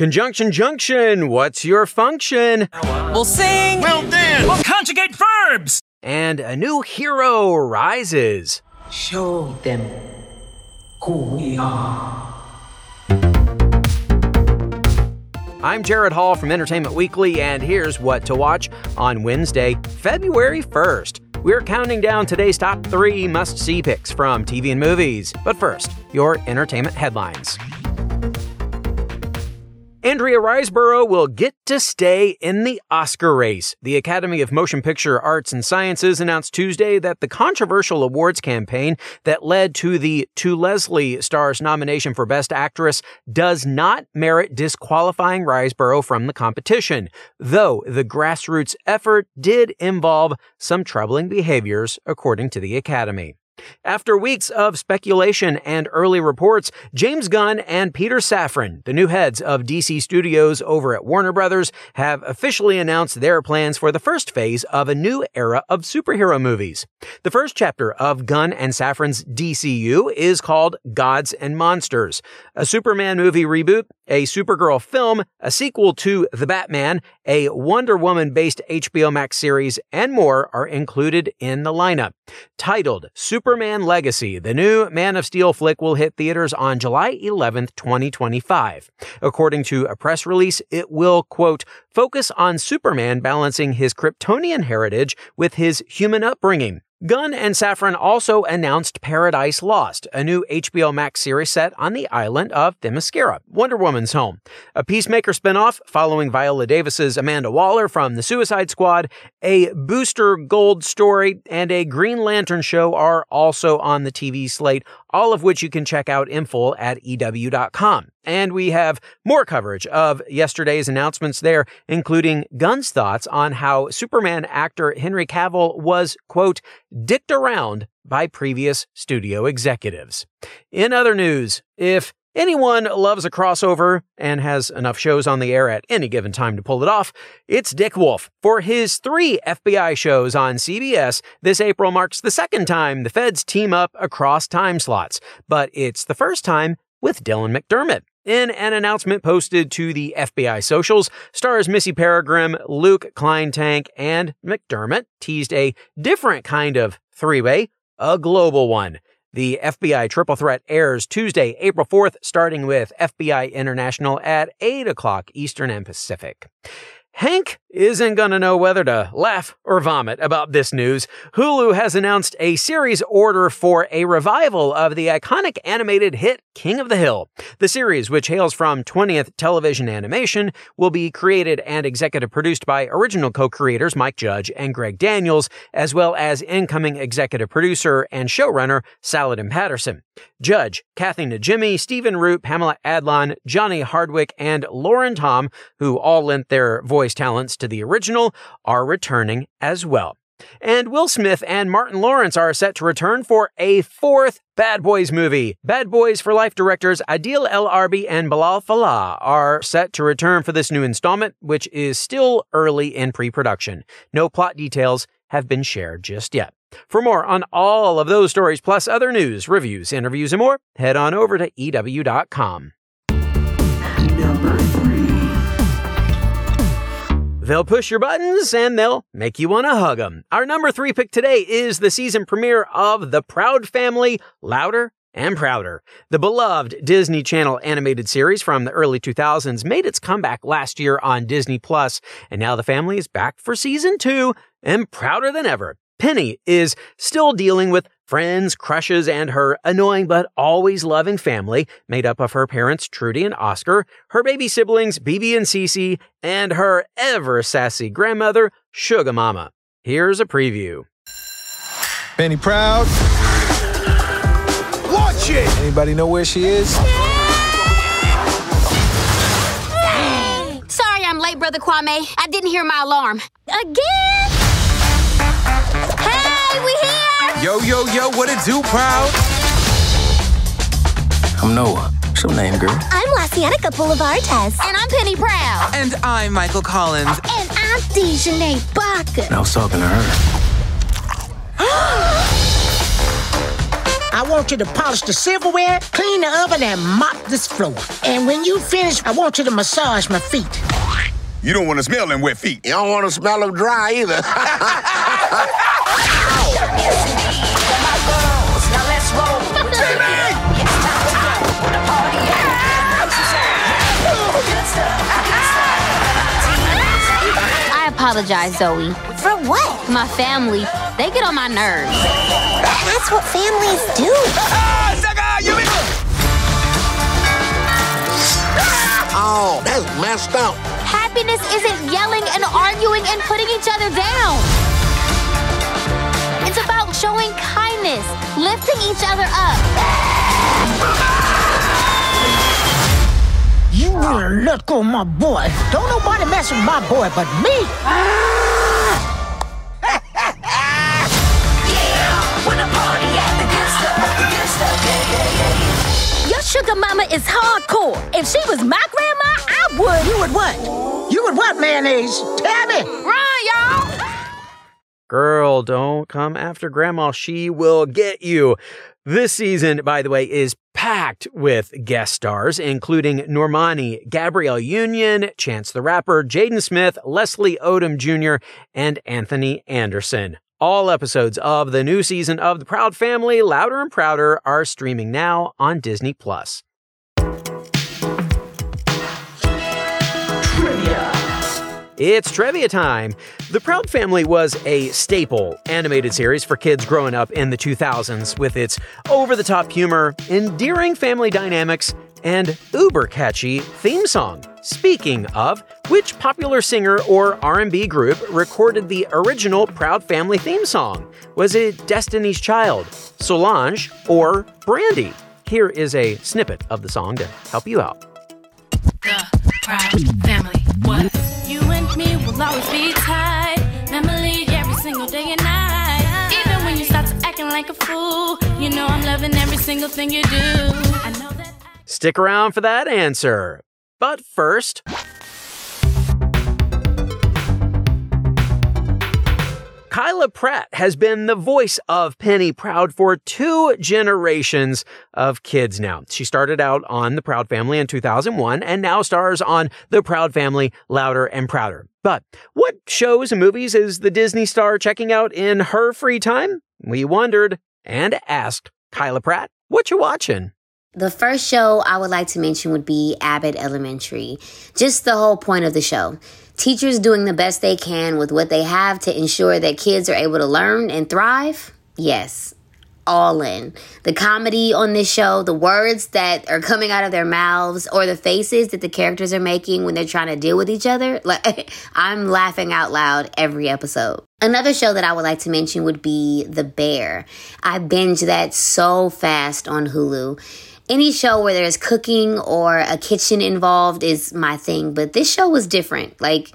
Conjunction Junction, what's your function? We'll sing. Well then, We'll conjugate verbs. And a new hero rises. Show them who we are. I'm Jared Hall from Entertainment Weekly, and here's what to watch on Wednesday, February 1st. We're counting down today's top three must see picks from TV and movies. But first, your entertainment headlines. Andrea Riseborough will get to stay in the Oscar race. The Academy of Motion Picture Arts and Sciences announced Tuesday that the controversial awards campaign that led to the To Leslie Stars nomination for Best Actress does not merit disqualifying Riseborough from the competition, though the grassroots effort did involve some troubling behaviors, according to the Academy. After weeks of speculation and early reports, James Gunn and Peter Safran, the new heads of DC Studios over at Warner Brothers, have officially announced their plans for the first phase of a new era of superhero movies. The first chapter of Gunn and Safran's DCU is called Gods and Monsters, a Superman movie reboot, a Supergirl film, a sequel to The Batman, a Wonder Woman based HBO Max series, and more are included in the lineup. Titled Superman Legacy, the new Man of Steel flick will hit theaters on July 11th, 2025. According to a press release, it will, quote, focus on Superman balancing his Kryptonian heritage with his human upbringing. Gunn and Safran also announced Paradise Lost, a new HBO Max series set on the island of Themyscira, Wonder Woman's home. A Peacemaker spinoff following Viola Davis's Amanda Waller from The Suicide Squad, a Booster Gold story, and a Green Lantern show are also on the TV slate, all of which you can check out in full at EW.com. And we have more coverage of yesterday's announcements there, including Gunn's thoughts on how Superman actor Henry Cavill was, quote, dicked around by previous studio executives. In other news, if anyone loves a crossover and has enough shows on the air at any given time to pull it off, it's Dick Wolf. For his three FBI shows on CBS, this April marks the second time the feds team up across time slots, but it's the first time with Dylan McDermott. In an announcement posted to the FBI socials, stars Missy Peregrym, Luke Kleintank, and McDermott teased a different kind of three way, a global one. The FBI Triple Threat airs Tuesday, April 4th, starting with FBI International at 8 o'clock Eastern and Pacific. Hank isn't gonna know whether to laugh or vomit about this news. Hulu has announced a series order for a revival of the iconic animated hit King of the Hill. The series, which hails from 20th Television Animation, will be created and executive produced by original co-creators Mike Judge and Greg Daniels, as well as incoming executive producer and showrunner Saladin Patterson. Judge, Kathy Najimy, Stephen Root, Pamela Adlon, Johnny Hardwick, and Lauren Tom, who all lent their voice talents to the original, are returning as well. And Will Smith and Martin Lawrence are set to return for a fourth Bad Boys movie. Bad Boys for Life directors Adil El Arbi and Bilal Fallah are set to return for this new installment, which is still early in pre production. No plot details have been shared just yet. For more on all of those stories, plus other news, reviews, interviews, and more, head on over to EW.com. They'll push your buttons and they'll make you want to hug them. Our number three pick today is the season premiere of The Proud Family Louder and Prouder. The beloved Disney Channel animated series from the early 2000s made its comeback last year on Disney Plus, and now the family is back for season two and prouder than ever. Penny is still dealing with friends, crushes, and her annoying but always loving family, made up of her parents, Trudy and Oscar, her baby siblings, BeBe and Cece, and her ever sassy grandmother, Sugar Mama. Here's a preview. Penny Proud. watch it. Anybody know where she is? Sorry I'm late, Brother Kwame. I didn't hear my alarm. Again? Yo, yo, yo, what it do, Proud? I'm Noah. What's your name, girl? I'm LaCienega Boulevardez. And I'm Penny Proud. And I'm Michael Collins. And I'm Dijonay Baca. I was talking to her. I want you to polish the silverware, clean the oven, and mop this floor. And when you finish, I want you to massage my feet. You don't want to smell them wet feet. You don't want to smell them dry either. apologize, Zoe. For what? My family, they get on my nerves. That's what families do. oh, that's messed up. Happiness isn't yelling and arguing and putting each other down. It's about showing kindness, lifting each other up. You will let go of my boy. Don't nobody mess with my boy but me. Your sugar mama is hardcore. If she was my grandma, I would. You would what? You would what, mayonnaise? Tell me. Run, y'all! Girl, don't come after grandma. She will get you. This season, by the way, is packed with guest stars, including Normani, Gabrielle Union, Chance the Rapper, Jaden Smith, Leslie Odom Jr., and Anthony Anderson. All episodes of the new season of The Proud Family, Louder and Prouder, are streaming now on Disney Plus. Trivia. It's trivia time. The Proud Family was a staple animated series for kids growing up in the 2000s with its over-the-top humor, endearing family dynamics, and uber catchy theme song. Speaking of, which popular singer or R&B group recorded the original Proud Family theme song? Was it Destiny's Child, Solange, or Brandy? Here is a snippet of the song to help you out. The Proud Family. Like a fool, you know I'm loving every single thing you do. That. Stick around for that answer. But first, Kyla Pratt has been the voice of Penny Proud for two generations of kids now. She started out on The Proud Family in 2001 and now stars on The Proud Family Louder and Prouder. But what shows and movies is the Disney star checking out in her free time? We wondered and asked Kyla Pratt, what you watching? The first show I would like to mention would be Abbott Elementary. Just the whole point of the show. Teachers doing the best they can with what they have to ensure that kids are able to learn and thrive? Yes. All in. The comedy on this show, the words that are coming out of their mouths, or the faces that the characters are making when they're trying to deal with each other. Like, I'm laughing out loud every episode. Another show that I would like to mention would be The Bear. I binge that so fast on Hulu any show where there's cooking or a kitchen involved is my thing, but this show was different. Like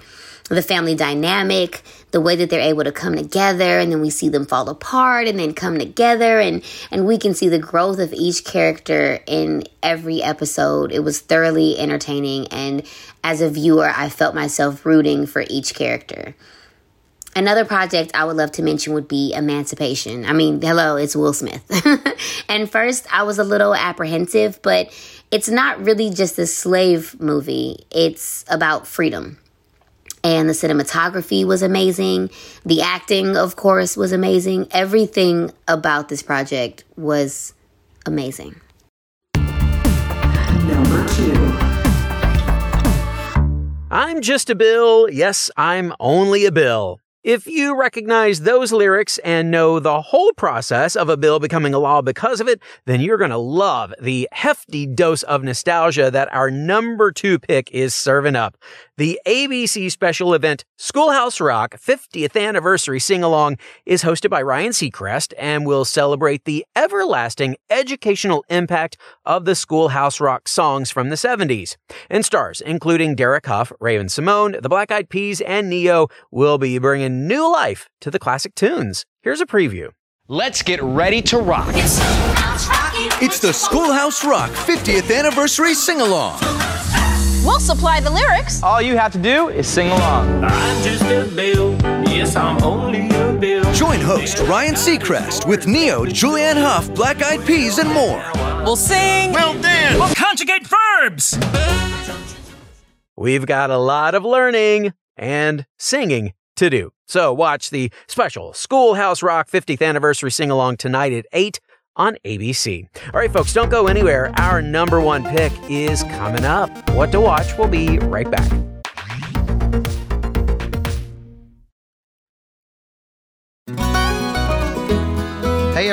the family dynamic, the way that they're able to come together and then we see them fall apart and then come together and and we can see the growth of each character in every episode. It was thoroughly entertaining and as a viewer, I felt myself rooting for each character. Another project I would love to mention would be Emancipation. I mean, hello, it's Will Smith. and first, I was a little apprehensive, but it's not really just a slave movie, it's about freedom. And the cinematography was amazing. The acting, of course, was amazing. Everything about this project was amazing. Number two. I'm just a bill. Yes, I'm only a bill. If you recognize those lyrics and know the whole process of a bill becoming a law because of it, then you're going to love the hefty dose of nostalgia that our number two pick is serving up. The ABC special event Schoolhouse Rock 50th Anniversary Sing Along is hosted by Ryan Seacrest and will celebrate the everlasting educational impact of the Schoolhouse Rock songs from the 70s. And stars including Derek Hough, Raven Simone, the Black Eyed Peas, and Ne-Yo will be bringing new life to the classic tunes. Here's a preview. Let's get ready to rock. It's the Schoolhouse Rock 50th Anniversary Sing Along. We'll supply the lyrics. All you have to do is sing along. I'm just a bill. Yes, I'm only a bill. Join host Ryan Seacrest with Ne-Yo, Julianne Hough, Black Eyed Peas, and more. We'll sing. We'll dance. We'll conjugate verbs. We've got a lot of learning and singing to do. So watch the special Schoolhouse Rock 50th anniversary sing along tonight at 8 on ABC. All right, folks, don't go anywhere. Our number one pick is coming up. What to watch? We'll be right back.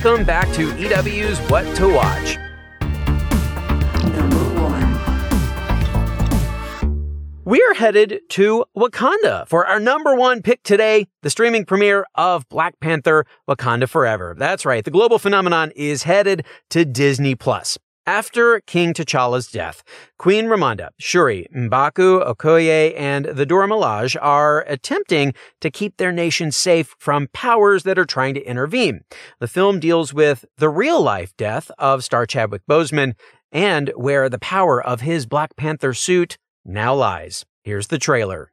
Welcome back to EW's What to Watch. We're headed to Wakanda for our number one pick today, the streaming premiere of Black Panther Wakanda Forever. That's right, the global phenomenon is headed to Disney Plus. After King T'Challa's death, Queen Ramonda, Shuri, M'Baku, Okoye, and the Dora Milaje are attempting to keep their nation safe from powers that are trying to intervene. The film deals with the real life death of star Chadwick Boseman and where the power of his Black Panther suit now lies. Here's the trailer.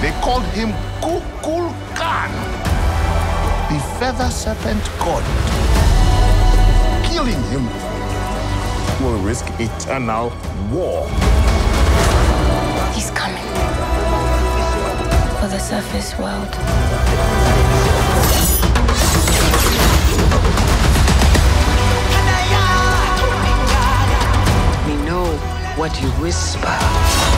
They called him Kukul Khan, the feather serpent god. Killing him will risk eternal war. He's coming for the surface world. We know what you whisper.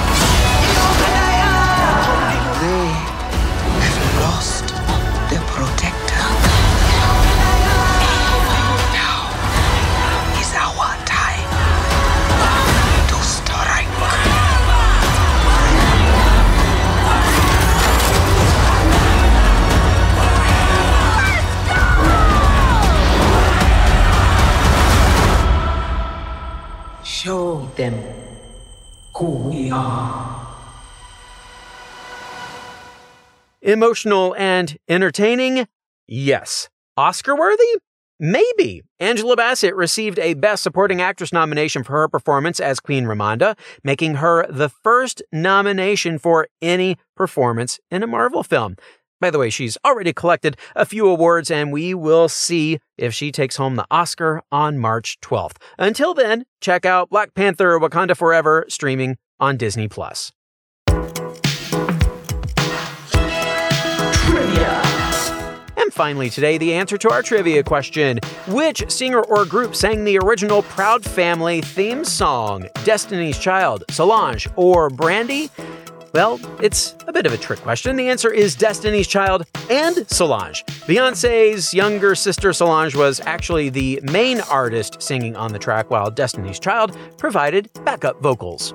Emotional and entertaining? Yes. Oscar worthy? Maybe. Angela Bassett received a Best Supporting Actress nomination for her performance as Queen Ramonda, making her the first nomination for any performance in a Marvel film. By the way, she's already collected a few awards, and we will see if she takes home the Oscar on March 12th. Until then, check out Black Panther Wakanda Forever streaming on Disney Plus. And finally, today, the answer to our trivia question Which singer or group sang the original Proud Family theme song? Destiny's Child, Solange, or Brandy? Well, it's a bit of a trick question. The answer is Destiny's Child and Solange. Beyonce's younger sister Solange was actually the main artist singing on the track, while Destiny's Child provided backup vocals.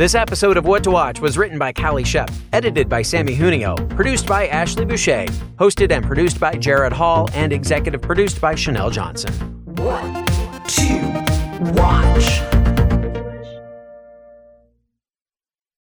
This episode of What to Watch was written by Callie Shep, edited by Sammy Junio, produced by Ashley Boucher, hosted and produced by Jared Hall, and executive produced by Chanel Johnson. What to watch?